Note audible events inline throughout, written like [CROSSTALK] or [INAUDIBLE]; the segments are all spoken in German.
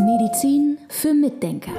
Medizin für Mitdenker.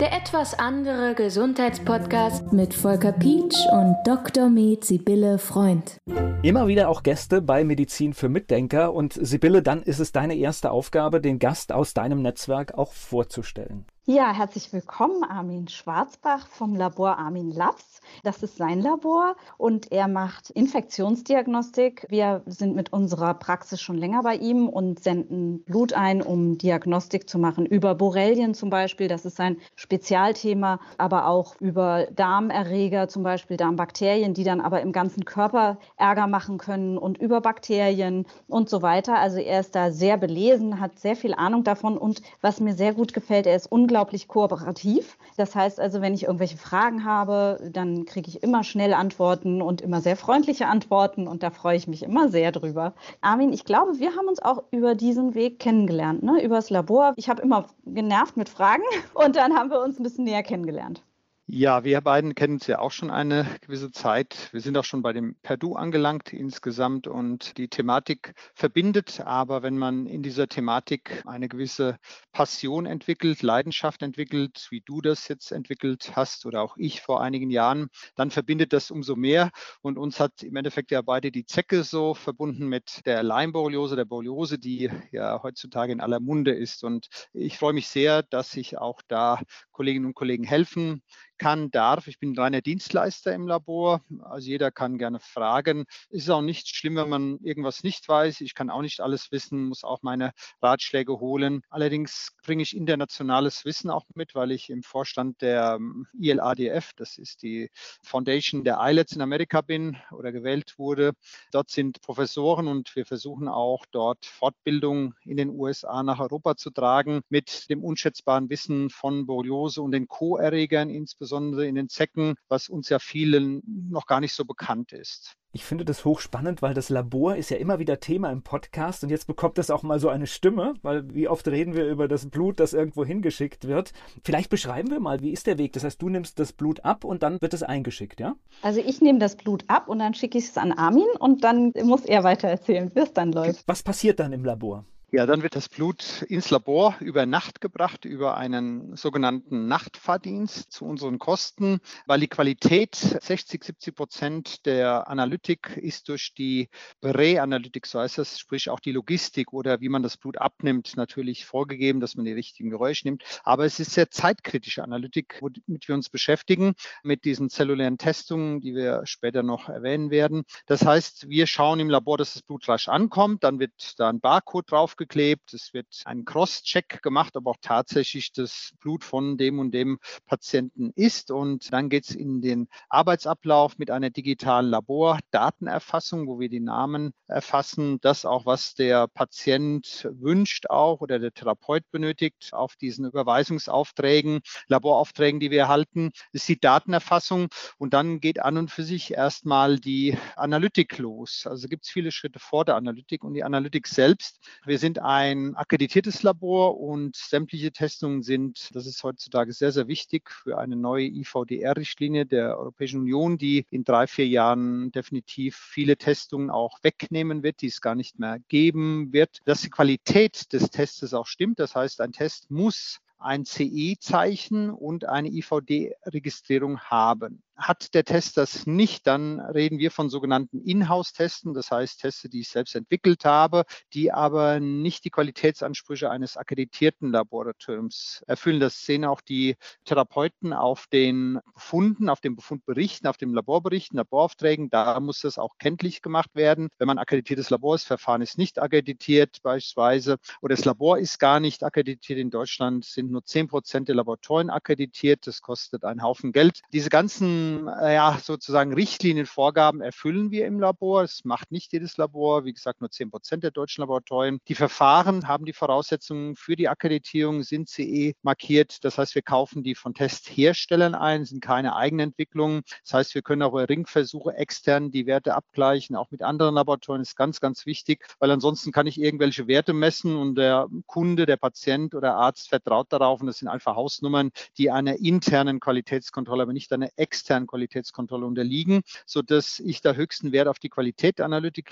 Der etwas andere Gesundheitspodcast mit Volker Pietsch und Dr. Med Sibylle Freund. Immer wieder auch Gäste bei Medizin für Mitdenker und Sibylle, dann ist es deine erste Aufgabe, den Gast aus deinem Netzwerk auch vorzustellen. Ja, herzlich willkommen, Armin Schwarzbach vom Labor Armin Labs. Das ist sein Labor und er macht Infektionsdiagnostik. Wir sind mit unserer Praxis schon länger bei ihm und senden Blut ein, um Diagnostik zu machen über Borrelien zum Beispiel. Das ist sein Spezialthema, aber auch über Darmerreger, zum Beispiel Darmbakterien, die dann aber im ganzen Körper Ärger machen können und über Bakterien und so weiter. Also er ist da sehr belesen, hat sehr viel Ahnung davon und was mir sehr gut gefällt, er ist unglaublich unglaublich kooperativ. Das heißt also, wenn ich irgendwelche Fragen habe, dann kriege ich immer schnell Antworten und immer sehr freundliche Antworten und da freue ich mich immer sehr drüber. Armin, ich glaube, wir haben uns auch über diesen Weg kennengelernt, ne? über das Labor. Ich habe immer genervt mit Fragen [LAUGHS] und dann haben wir uns ein bisschen näher kennengelernt. Ja, wir beiden kennen uns ja auch schon eine gewisse Zeit. Wir sind auch schon bei dem Perdu angelangt insgesamt und die Thematik verbindet. Aber wenn man in dieser Thematik eine gewisse Passion entwickelt, Leidenschaft entwickelt, wie du das jetzt entwickelt hast oder auch ich vor einigen Jahren, dann verbindet das umso mehr. Und uns hat im Endeffekt ja beide die Zecke so verbunden mit der Lyme-Borreliose, der Borreliose, die ja heutzutage in aller Munde ist. Und ich freue mich sehr, dass ich auch da Kolleginnen und Kollegen helfen kann, darf. Ich bin reiner Dienstleister im Labor. Also jeder kann gerne fragen. Ist auch nicht schlimm, wenn man irgendwas nicht weiß. Ich kann auch nicht alles wissen, muss auch meine Ratschläge holen. Allerdings bringe ich internationales Wissen auch mit, weil ich im Vorstand der ähm, ILADF, das ist die Foundation der ILETS in Amerika bin oder gewählt wurde. Dort sind Professoren und wir versuchen auch dort Fortbildung in den USA nach Europa zu tragen mit dem unschätzbaren Wissen von Borreliose und den Co-Erregern insbesondere insbesondere in den Zecken, was uns ja vielen noch gar nicht so bekannt ist. Ich finde das hochspannend, weil das Labor ist ja immer wieder Thema im Podcast und jetzt bekommt das auch mal so eine Stimme, weil wie oft reden wir über das Blut, das irgendwo hingeschickt wird. Vielleicht beschreiben wir mal, wie ist der Weg? Das heißt, du nimmst das Blut ab und dann wird es eingeschickt, ja? Also ich nehme das Blut ab und dann schicke ich es an Armin und dann muss er weiter erzählen, wie es dann läuft. Was passiert dann im Labor? Ja, dann wird das Blut ins Labor über Nacht gebracht, über einen sogenannten Nachtfahrdienst zu unseren Kosten, weil die Qualität 60, 70 Prozent der Analytik ist durch die Präanalytik, so heißt das, sprich auch die Logistik oder wie man das Blut abnimmt, natürlich vorgegeben, dass man die richtigen Geräusche nimmt. Aber es ist sehr zeitkritische Analytik, womit wir uns beschäftigen, mit diesen zellulären Testungen, die wir später noch erwähnen werden. Das heißt, wir schauen im Labor, dass das Blut rasch ankommt, dann wird da ein Barcode drauf aufgeklebt. Es wird ein Cross-Check gemacht, ob auch tatsächlich das Blut von dem und dem Patienten ist. Und dann geht es in den Arbeitsablauf mit einer digitalen Labordatenerfassung, wo wir die Namen erfassen, das auch, was der Patient wünscht auch oder der Therapeut benötigt auf diesen Überweisungsaufträgen, Laboraufträgen, die wir erhalten, ist die Datenerfassung und dann geht an und für sich erstmal die Analytik los. Also gibt es viele Schritte vor der Analytik und die Analytik selbst. Wir sind sind ein akkreditiertes Labor und sämtliche Testungen sind, das ist heutzutage sehr, sehr wichtig für eine neue IVDR-Richtlinie der Europäischen Union, die in drei, vier Jahren definitiv viele Testungen auch wegnehmen wird, die es gar nicht mehr geben wird. Dass die Qualität des Tests auch stimmt, das heißt, ein Test muss ein CE-Zeichen und eine IVD-Registrierung haben. Hat der Test das nicht, dann reden wir von sogenannten Inhouse-Testen, das heißt Teste, die ich selbst entwickelt habe, die aber nicht die Qualitätsansprüche eines akkreditierten Laboratoriums erfüllen. Das sehen auch die Therapeuten auf den Befunden, auf den Befundberichten, auf den Laborberichten, Laboraufträgen. Da muss das auch kenntlich gemacht werden. Wenn man akkreditiertes Labor ist, Verfahren ist nicht akkreditiert beispielsweise oder das Labor ist gar nicht akkreditiert. In Deutschland sind nur 10 Prozent der Laboratorien akkreditiert. Das kostet einen Haufen Geld. Diese ganzen äh, ja, sozusagen Richtlinienvorgaben erfüllen wir im Labor. Es macht nicht jedes Labor, wie gesagt, nur 10 Prozent der deutschen Laboratorien. Die Verfahren haben die Voraussetzungen für die Akkreditierung, sind CE markiert. Das heißt, wir kaufen die von Testherstellern ein, sind keine Eigenentwicklungen. Das heißt, wir können auch bei Ringversuche extern die Werte abgleichen, auch mit anderen Laboratorien. Das ist ganz, ganz wichtig, weil ansonsten kann ich irgendwelche Werte messen und der Kunde, der Patient oder Arzt vertraut darauf und das sind einfach Hausnummern, die einer internen Qualitätskontrolle, aber nicht einer externen externen Qualitätskontrolle unterliegen, sodass ich da höchsten Wert auf die Qualität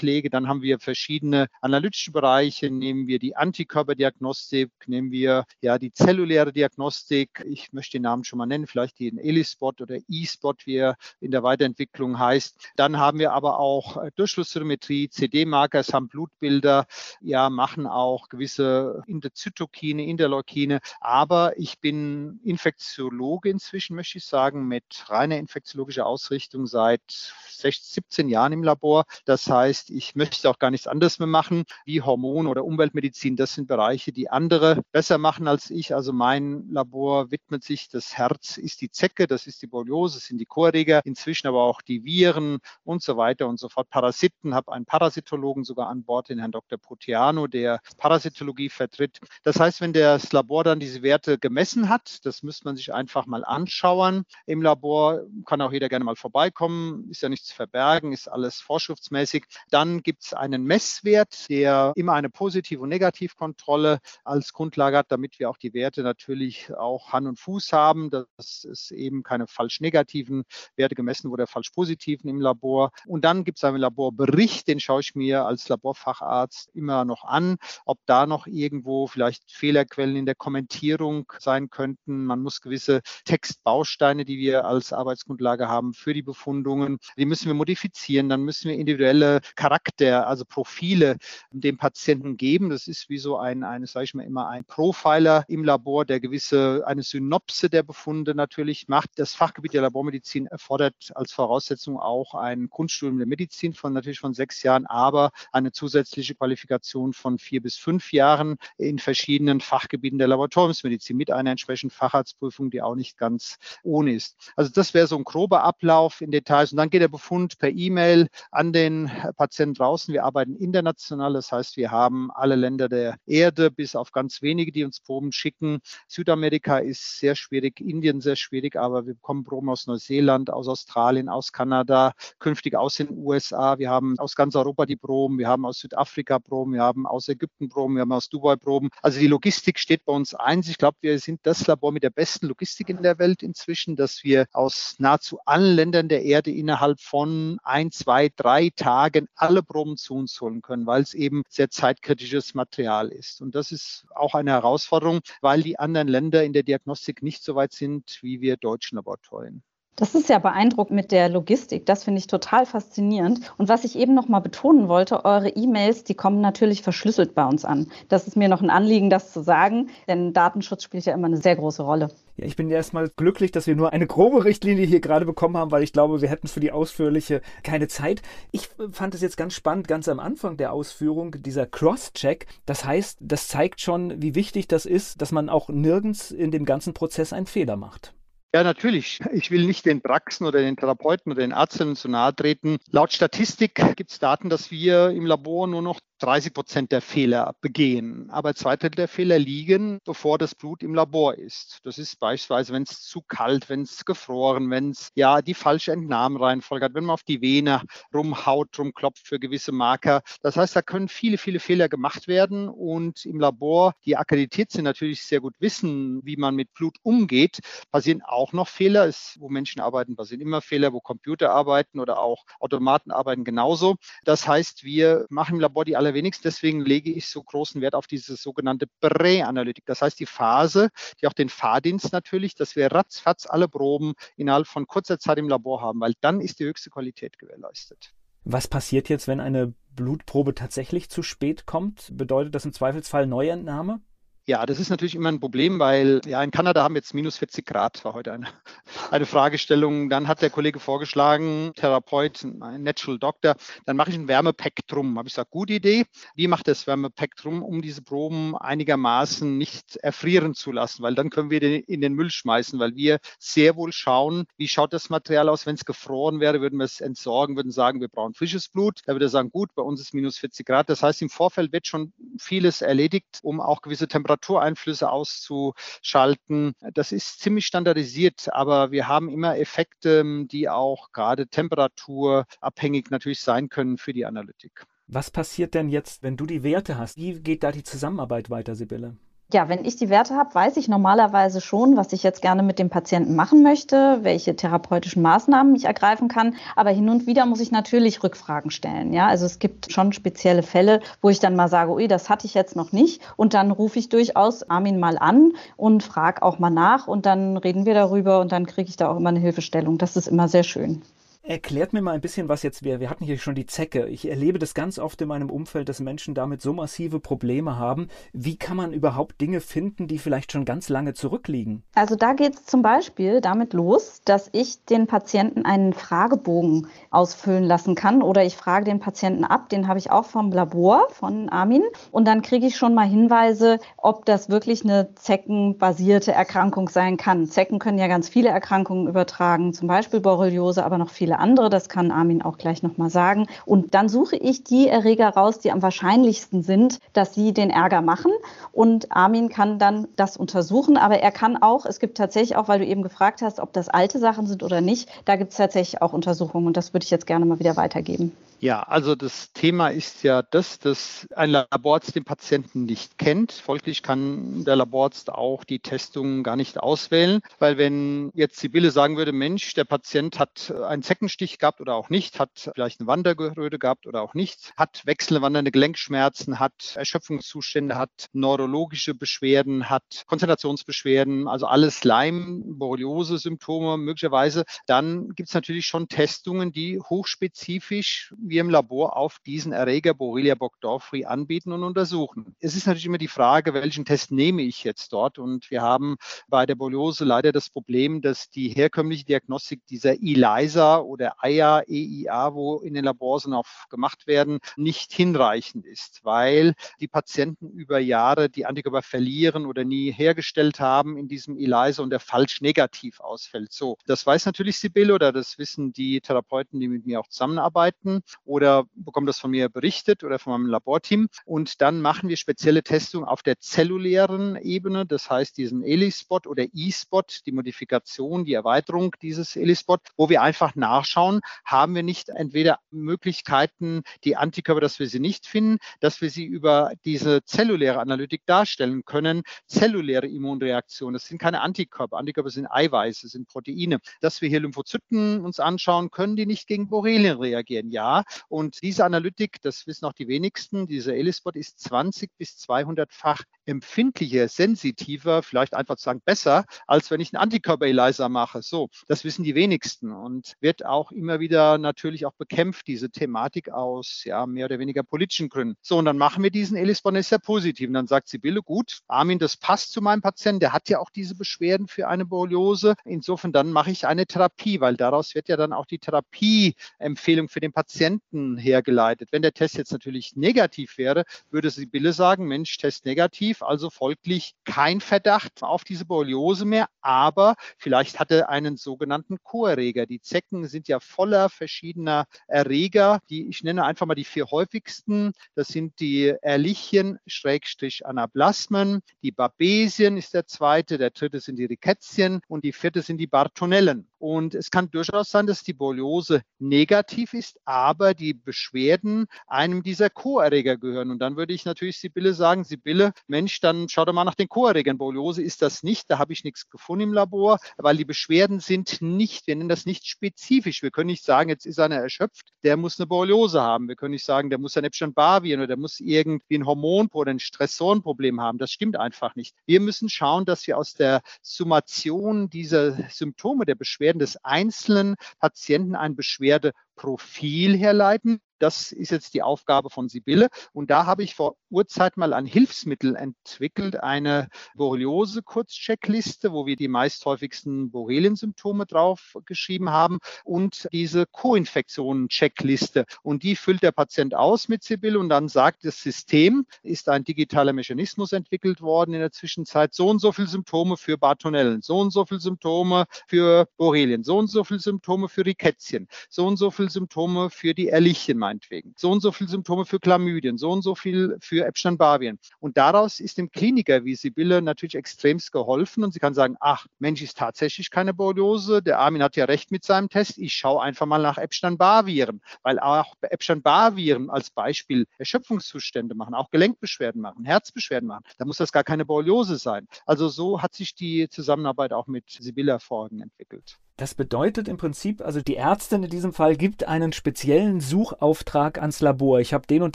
lege. Dann haben wir verschiedene analytische Bereiche, nehmen wir die Antikörperdiagnostik, nehmen wir ja die zelluläre Diagnostik. Ich möchte den Namen schon mal nennen, vielleicht den ELISpot oder E-Spot, wie er in der Weiterentwicklung heißt. Dann haben wir aber auch Durchflusszytometrie, CD-Marker, haben Blutbilder, ja, machen auch gewisse Interzytokine, Interleukine. Aber ich bin Infektiologe inzwischen, möchte ich sagen, mit reiner infektiologischer Ausrichtung seit 16, 17 Jahren im Labor. Das heißt, ich möchte auch gar nichts anderes mehr machen, wie Hormon- oder Umweltmedizin. Das sind Bereiche, die andere besser machen als ich. Also mein Labor widmet sich, das Herz ist die Zecke, das ist die Borreliose, sind die Chorreger, inzwischen aber auch die Viren und so weiter und so fort. Parasiten, habe einen Parasitologen sogar an Bord, den Herrn Dr. Proteano, der Parasitologie vertritt. Das heißt, wenn das Labor dann diese Werte gemessen hat, das müsste man sich einfach mal anschauen. Im Labor kann auch jeder gerne mal vorbeikommen, ist ja nichts zu verbergen, ist alles vorschriftsmäßig. Dann gibt es einen Messwert, der immer eine Positiv- und Negativkontrolle als Grundlage hat, damit wir auch die Werte natürlich auch Hand und Fuß haben, dass es eben keine falsch negativen Werte gemessen wurde, falsch positiven im Labor. Und dann gibt es einen Laborbericht, den schaue ich mir als Laborfacharzt immer noch an, ob da noch irgendwo vielleicht Fehlerquellen in der Kommentierung sein könnten. Man muss gewisse Textbausteine, die wir als Arbeitsgrundlage haben für die Befundungen, die müssen wir modifizieren. Dann müssen wir individuelle Charakter, also Profile dem Patienten geben. Das ist wie so ein, eine, sage ich mal immer, ein Profiler im Labor, der gewisse, eine Synopse der Befunde natürlich macht. Das Fachgebiet der Labormedizin erfordert als Voraussetzung auch ein Grundstudium der Medizin von natürlich von sechs Jahren, aber eine zusätzliche Qualifikation von vier bis fünf Jahren in verschiedenen Fachgebieten der Laboratoriumsmedizin mit einer entsprechenden Facharztprüfung, die auch nicht ganz ohne ist. Also das wäre so ein grober Ablauf in Details. Und dann geht der Befund per E-Mail an den Patienten draußen. Wir arbeiten international, das heißt, wir haben alle Länder der Erde, bis auf ganz wenige, die uns Proben schicken. Südamerika ist sehr schwierig, Indien sehr schwierig, aber wir bekommen Proben aus Neuseeland, aus Australien, aus Kanada, künftig aus den USA. Wir haben aus ganz Europa die Proben, wir haben aus Südafrika Proben, wir haben aus Ägypten Proben, wir haben aus Dubai Proben. Also die Logistik steht bei uns eins. Ich glaube, wir sind das Labor mit der besten Logistik in der Welt inzwischen, dass wir aus nahezu allen Ländern der Erde innerhalb von ein, zwei, drei Tagen alle Proben zu uns holen können, weil es eben sehr zeitkritisches Material ist. Und das ist auch eine Herausforderung, weil die anderen Länder in der Diagnostik nicht so weit sind wie wir deutschen Laboratorien. Das ist ja beeindruckend mit der Logistik. Das finde ich total faszinierend. Und was ich eben noch mal betonen wollte, eure E-Mails, die kommen natürlich verschlüsselt bei uns an. Das ist mir noch ein Anliegen, das zu sagen, denn Datenschutz spielt ja immer eine sehr große Rolle. Ja, ich bin erstmal glücklich, dass wir nur eine grobe Richtlinie hier gerade bekommen haben, weil ich glaube, wir hätten für die ausführliche keine Zeit. Ich fand es jetzt ganz spannend, ganz am Anfang der Ausführung, dieser Cross-Check. Das heißt, das zeigt schon, wie wichtig das ist, dass man auch nirgends in dem ganzen Prozess einen Fehler macht. Ja, natürlich. Ich will nicht den Praxen oder den Therapeuten oder den Ärzten zu nahe treten. Laut Statistik gibt es Daten, dass wir im Labor nur noch 30 Prozent der Fehler begehen. Aber zwei Drittel der Fehler liegen, bevor das Blut im Labor ist. Das ist beispielsweise, wenn es zu kalt, wenn es gefroren, wenn es ja die falsche Entnahmereihenfolge hat, wenn man auf die Vene rumhaut, rumklopft für gewisse Marker. Das heißt, da können viele, viele Fehler gemacht werden und im Labor, die akkreditiert sind, natürlich sehr gut wissen, wie man mit Blut umgeht, passieren auch noch Fehler. Es, wo Menschen arbeiten, passieren immer Fehler, wo Computer arbeiten oder auch Automaten arbeiten genauso. Das heißt, wir machen im Labor die allerwenigsten. Deswegen lege ich so großen Wert auf diese sogenannte Präanalytik. Das heißt, die Phase, die auch den Fahrdienst natürlich, dass wir ratzfatz alle Proben innerhalb von kurzer Zeit im Labor haben, weil dann ist die höchste Qualität gewährleistet. Was passiert jetzt, wenn eine Blutprobe tatsächlich zu spät kommt? Bedeutet das im Zweifelsfall Neuentnahme? Ja, das ist natürlich immer ein Problem, weil ja in Kanada haben jetzt minus 40 Grad, war heute eine, [LAUGHS] eine Fragestellung. Dann hat der Kollege vorgeschlagen, Therapeut, ein Natural Doctor, dann mache ich ein Wärmepack drum. Habe ich gesagt, gute Idee. Wie macht das Wärmepack drum, um diese Proben einigermaßen nicht erfrieren zu lassen? Weil dann können wir den in den Müll schmeißen, weil wir sehr wohl schauen, wie schaut das Material aus. Wenn es gefroren wäre, würden wir es entsorgen, würden sagen, wir brauchen frisches Blut. Da würde er sagen, gut, bei uns ist minus 40 Grad. Das heißt, im Vorfeld wird schon vieles erledigt, um auch gewisse Temperaturen Temperatureinflüsse auszuschalten. Das ist ziemlich standardisiert, aber wir haben immer Effekte, die auch gerade temperaturabhängig natürlich sein können für die Analytik. Was passiert denn jetzt, wenn du die Werte hast? Wie geht da die Zusammenarbeit weiter, Sibylle? Ja, wenn ich die Werte habe, weiß ich normalerweise schon, was ich jetzt gerne mit dem Patienten machen möchte, welche therapeutischen Maßnahmen ich ergreifen kann. Aber hin und wieder muss ich natürlich Rückfragen stellen. Ja, also es gibt schon spezielle Fälle, wo ich dann mal sage, ui, das hatte ich jetzt noch nicht. Und dann rufe ich durchaus Armin mal an und frage auch mal nach und dann reden wir darüber und dann kriege ich da auch immer eine Hilfestellung. Das ist immer sehr schön. Erklärt mir mal ein bisschen, was jetzt wir. Wir hatten hier schon die Zecke. Ich erlebe das ganz oft in meinem Umfeld, dass Menschen damit so massive Probleme haben. Wie kann man überhaupt Dinge finden, die vielleicht schon ganz lange zurückliegen? Also da geht es zum Beispiel damit los, dass ich den Patienten einen Fragebogen ausfüllen lassen kann oder ich frage den Patienten ab, den habe ich auch vom Labor von Armin und dann kriege ich schon mal Hinweise, ob das wirklich eine zeckenbasierte Erkrankung sein kann. Zecken können ja ganz viele Erkrankungen übertragen, zum Beispiel Borreliose, aber noch viele andere. Das kann Armin auch gleich nochmal sagen. Und dann suche ich die Erreger raus, die am wahrscheinlichsten sind, dass sie den Ärger machen. Und Armin kann dann das untersuchen. Aber er kann auch, es gibt tatsächlich auch, weil du eben gefragt hast, ob das alte Sachen sind oder nicht, da gibt es tatsächlich auch Untersuchungen. Und das würde ich jetzt gerne mal wieder weitergeben. Ja, also das Thema ist ja das, dass ein Laborarzt den Patienten nicht kennt. Folglich kann der Laborarzt auch die Testungen gar nicht auswählen, weil wenn jetzt Sibylle sagen würde, Mensch, der Patient hat einen Zeckenstich gehabt oder auch nicht, hat vielleicht eine Wandergeröte gehabt oder auch nicht, hat wechselwandernde Gelenkschmerzen, hat Erschöpfungszustände, hat neurologische Beschwerden, hat Konzentrationsbeschwerden, also alles Leim, Borreliose-Symptome möglicherweise, dann gibt es natürlich schon Testungen, die hochspezifisch wir im Labor auf diesen Erreger Borrelia burgdorferi anbieten und untersuchen. Es ist natürlich immer die Frage, welchen Test nehme ich jetzt dort? Und wir haben bei der Borreliose leider das Problem, dass die herkömmliche Diagnostik dieser ELISA oder AIA, EIA, wo in den Labors noch gemacht werden, nicht hinreichend ist, weil die Patienten über Jahre die Antikörper verlieren oder nie hergestellt haben in diesem ELISA und der falsch negativ ausfällt. So, das weiß natürlich Sibylle oder das wissen die Therapeuten, die mit mir auch zusammenarbeiten oder bekommen das von mir berichtet oder von meinem Laborteam. Und dann machen wir spezielle Testungen auf der zellulären Ebene, das heißt diesen ELI-Spot oder E-Spot, die Modifikation, die Erweiterung dieses ELI-Spot, wo wir einfach nachschauen, haben wir nicht entweder Möglichkeiten, die Antikörper, dass wir sie nicht finden, dass wir sie über diese zelluläre Analytik darstellen können, zelluläre Immunreaktionen. Das sind keine Antikörper. Antikörper sind Eiweiße, sind Proteine. Dass wir hier Lymphozyten uns anschauen, können die nicht gegen Borrelien reagieren? Ja, und diese Analytik, das wissen auch die wenigsten, dieser ELISpot ist 20 bis 200-fach empfindlicher, sensitiver, vielleicht einfach zu sagen besser, als wenn ich einen Antikörper-ELISA mache. So, das wissen die wenigsten und wird auch immer wieder natürlich auch bekämpft, diese Thematik aus ja, mehr oder weniger politischen Gründen. So, und dann machen wir diesen ELISpot, ist sehr positiv. Und dann sagt Sibylle, gut, Armin, das passt zu meinem Patienten, der hat ja auch diese Beschwerden für eine Borreliose. Insofern dann mache ich eine Therapie, weil daraus wird ja dann auch die Therapieempfehlung für den Patienten Patienten hergeleitet. Wenn der Test jetzt natürlich negativ wäre, würde Sibylle sagen, Mensch, Test negativ, also folglich kein Verdacht auf diese Borreliose mehr, aber vielleicht hat er einen sogenannten Co-Erreger. Die Zecken sind ja voller verschiedener Erreger, die ich nenne einfach mal die vier häufigsten. Das sind die Erlichien, Schrägstrich Anaplasmen, die Babesien ist der zweite, der dritte sind die Rickettsien und die vierte sind die Bartonellen. Und es kann durchaus sein, dass die Borreliose negativ ist, aber die Beschwerden einem dieser Co-Erreger gehören. Und dann würde ich natürlich Sibylle sagen, Sibylle, Mensch, dann schau doch mal nach den Co-Erregern. Borreliose ist das nicht, da habe ich nichts gefunden im Labor, weil die Beschwerden sind nicht, wir nennen das nicht spezifisch. Wir können nicht sagen, jetzt ist einer erschöpft, der muss eine Borreliose haben. Wir können nicht sagen, der muss ein Epstein-Barr-Viren oder der muss irgendwie ein Hormon- oder ein Stressorenproblem haben. Das stimmt einfach nicht. Wir müssen schauen, dass wir aus der Summation dieser Symptome der Beschwerden Des einzelnen Patienten ein Beschwerdeprofil herleiten das ist jetzt die Aufgabe von Sibylle. Und da habe ich vor Urzeit mal ein Hilfsmittel entwickelt, eine Borreliose-Kurzcheckliste, wo wir die meisthäufigsten Borrelien-Symptome drauf geschrieben haben und diese Co-Infektionen-Checkliste. Und die füllt der Patient aus mit Sibylle und dann sagt das System, ist ein digitaler Mechanismus entwickelt worden in der Zwischenzeit, so und so viele Symptome für Bartonellen, so und so viele Symptome für Borrelien, so und so viele Symptome für Rickettien, so und so viele Symptome für die Erlichien meinetwegen, so und so viele Symptome für Chlamydien, so und so viel für Epstein-Barr-Viren. Und daraus ist dem Kliniker wie Sibylle natürlich extremst geholfen und sie kann sagen, ach, Mensch, ist tatsächlich keine Borreliose, der Armin hat ja recht mit seinem Test, ich schaue einfach mal nach Epstein-Barr-Viren, weil auch Epstein-Barr-Viren als Beispiel Erschöpfungszustände machen, auch Gelenkbeschwerden machen, Herzbeschwerden machen. Da muss das gar keine Borreliose sein. Also so hat sich die Zusammenarbeit auch mit Sibylle hervorragend entwickelt. Das bedeutet im Prinzip, also die Ärztin in diesem Fall gibt einen speziellen Suchauftrag ans Labor. Ich habe den und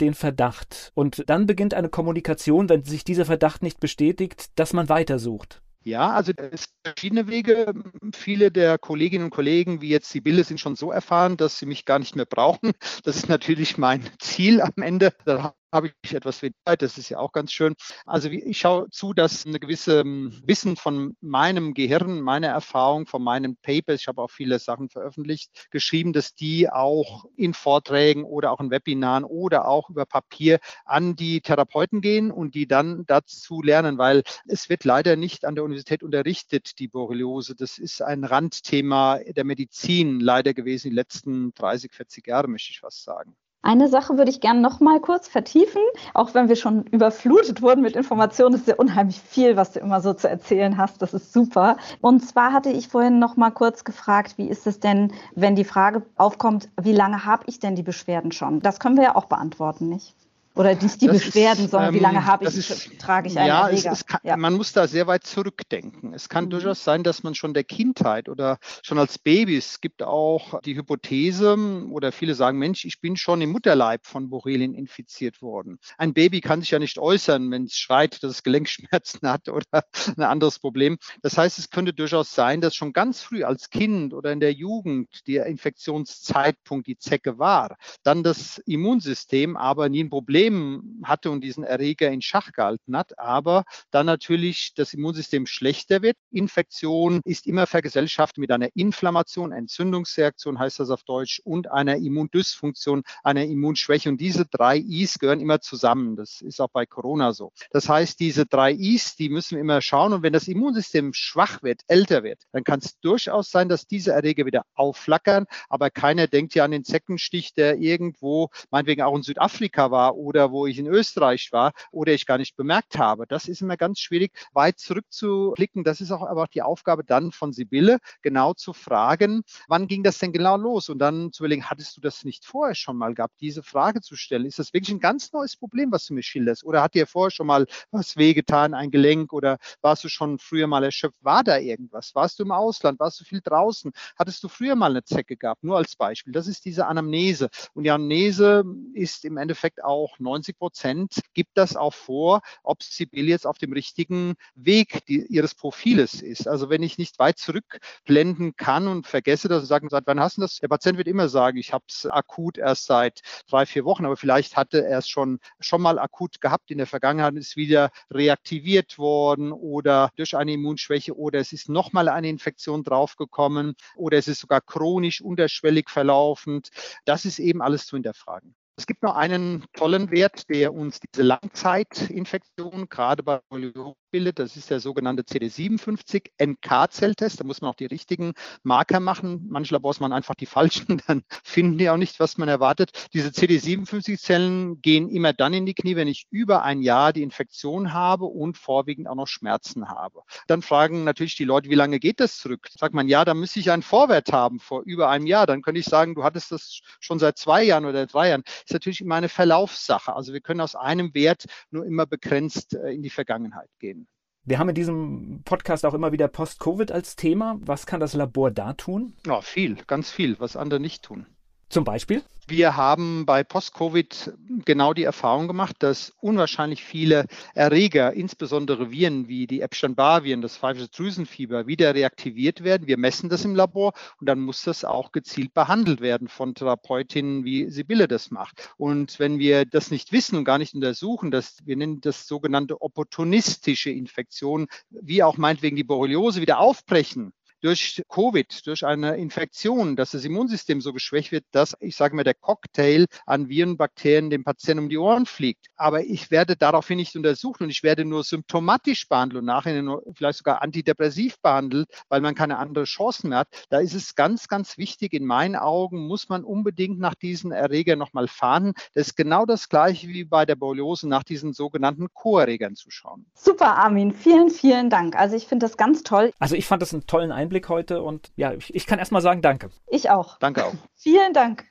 den Verdacht. Und dann beginnt eine Kommunikation, wenn sich dieser Verdacht nicht bestätigt, dass man weitersucht. Ja, also es gibt verschiedene Wege. Viele der Kolleginnen und Kollegen, wie jetzt Sibylle, sind schon so erfahren, dass sie mich gar nicht mehr brauchen. Das ist natürlich mein Ziel am Ende. Da habe ich etwas weniger Zeit, das ist ja auch ganz schön. Also ich schaue zu, dass eine gewisse ähm, Wissen von meinem Gehirn, meiner Erfahrung, von meinen Papers, ich habe auch viele Sachen veröffentlicht, geschrieben, dass die auch in Vorträgen oder auch in Webinaren oder auch über Papier an die Therapeuten gehen und die dann dazu lernen, weil es wird leider nicht an der Universität unterrichtet, die Borreliose. Das ist ein Randthema der Medizin leider gewesen, die letzten 30, 40 Jahre, möchte ich fast sagen. Eine Sache würde ich gerne noch mal kurz vertiefen, auch wenn wir schon überflutet wurden mit Informationen. Ist ja unheimlich viel, was du immer so zu erzählen hast. Das ist super. Und zwar hatte ich vorhin noch mal kurz gefragt, wie ist es denn, wenn die Frage aufkommt, wie lange habe ich denn die Beschwerden schon? Das können wir ja auch beantworten, nicht? Oder nicht die das Beschwerden, ist, sondern ähm, wie lange habe ich, ist, trage ich einen ja, es, es kann, ja, man muss da sehr weit zurückdenken. Es kann mhm. durchaus sein, dass man schon der Kindheit oder schon als Baby, es gibt auch die Hypothese oder viele sagen, Mensch, ich bin schon im Mutterleib von Borrelien infiziert worden. Ein Baby kann sich ja nicht äußern, wenn es schreit, dass es Gelenkschmerzen hat oder [LAUGHS] ein anderes Problem. Das heißt, es könnte durchaus sein, dass schon ganz früh als Kind oder in der Jugend der Infektionszeitpunkt die Zecke war, dann das Immunsystem aber nie ein Problem Problem hatte und diesen Erreger in Schach gehalten hat, aber dann natürlich das Immunsystem schlechter wird. Infektion ist immer vergesellschaftet mit einer Inflammation, Entzündungsreaktion heißt das auf Deutsch, und einer Immundysfunktion, einer Immunschwäche. Und diese drei Is gehören immer zusammen. Das ist auch bei Corona so. Das heißt, diese drei Is, die müssen wir immer schauen. Und wenn das Immunsystem schwach wird, älter wird, dann kann es durchaus sein, dass diese Erreger wieder aufflackern. Aber keiner denkt ja an den Zeckenstich, der irgendwo, meinetwegen auch in Südafrika war oder wo ich in Österreich war oder ich gar nicht bemerkt habe. Das ist immer ganz schwierig, weit zurückzublicken. Das ist auch aber auch die Aufgabe dann von Sibylle, genau zu fragen, wann ging das denn genau los? Und dann zu überlegen, hattest du das nicht vorher schon mal gehabt, diese Frage zu stellen? Ist das wirklich ein ganz neues Problem, was du mir schilderst? Oder hat dir vorher schon mal was wehgetan, ein Gelenk oder warst du schon früher mal erschöpft? War da irgendwas? Warst du im Ausland? Warst du viel draußen? Hattest du früher mal eine Zecke gehabt? Nur als Beispiel. Das ist diese Anamnese. Und die Anamnese ist im Endeffekt auch 90 Prozent gibt das auch vor, ob Sibylle jetzt auf dem richtigen Weg die, ihres Profiles ist. Also wenn ich nicht weit zurückblenden kann und vergesse das und sage, seit wann hast du das? Der Patient wird immer sagen, ich habe es akut erst seit drei, vier Wochen, aber vielleicht hatte er es schon, schon mal akut gehabt in der Vergangenheit, ist wieder reaktiviert worden oder durch eine Immunschwäche oder es ist nochmal eine Infektion draufgekommen oder es ist sogar chronisch unterschwellig verlaufend. Das ist eben alles zu hinterfragen. Es gibt noch einen tollen Wert, der uns diese Langzeitinfektion gerade bei Polio bildet. Das ist der sogenannte CD57 NK-Zelltest. Da muss man auch die richtigen Marker machen. Manche Labors machen einfach die falschen, [LAUGHS] dann finden die auch nicht, was man erwartet. Diese CD57-Zellen gehen immer dann in die Knie, wenn ich über ein Jahr die Infektion habe und vorwiegend auch noch Schmerzen habe. Dann fragen natürlich die Leute, wie lange geht das zurück? Sagt man, ja, da müsste ich einen Vorwert haben vor über einem Jahr. Dann könnte ich sagen, du hattest das schon seit zwei Jahren oder drei Jahren ist natürlich immer eine Verlaufssache. Also wir können aus einem Wert nur immer begrenzt äh, in die Vergangenheit gehen. Wir haben in diesem Podcast auch immer wieder Post-Covid als Thema. Was kann das Labor da tun? Ja, viel, ganz viel, was andere nicht tun. Zum Beispiel? Wir haben bei Post-Covid genau die Erfahrung gemacht, dass unwahrscheinlich viele Erreger, insbesondere Viren wie die Epstein-Barr-Viren, das pfeifische Drüsenfieber, wieder reaktiviert werden. Wir messen das im Labor und dann muss das auch gezielt behandelt werden von Therapeutinnen, wie Sibylle das macht. Und wenn wir das nicht wissen und gar nicht untersuchen, dass wir nennen das sogenannte opportunistische Infektionen, wie auch meinetwegen die Borreliose wieder aufbrechen, durch Covid, durch eine Infektion, dass das Immunsystem so geschwächt wird, dass, ich sage mal, der Cocktail an Viren, Bakterien dem Patienten um die Ohren fliegt. Aber ich werde daraufhin nicht untersucht und ich werde nur symptomatisch behandelt und nachher nur vielleicht sogar antidepressiv behandelt, weil man keine andere Chancen mehr hat. Da ist es ganz, ganz wichtig, in meinen Augen muss man unbedingt nach diesen Erregern nochmal fahren. Das ist genau das gleiche wie bei der Borreliose nach diesen sogenannten Co-Erregern zu schauen. Super, Armin. Vielen, vielen Dank. Also ich finde das ganz toll. Also ich fand das einen tollen Einblick heute und ja, ich, ich kann erst mal sagen, danke. Ich auch. Danke auch. [LAUGHS] Vielen Dank.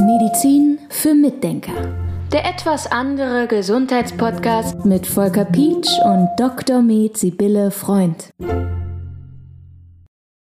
Medizin für Mitdenker. Der etwas andere Gesundheitspodcast mit Volker Pietsch und Dr. Med Sibylle Freund.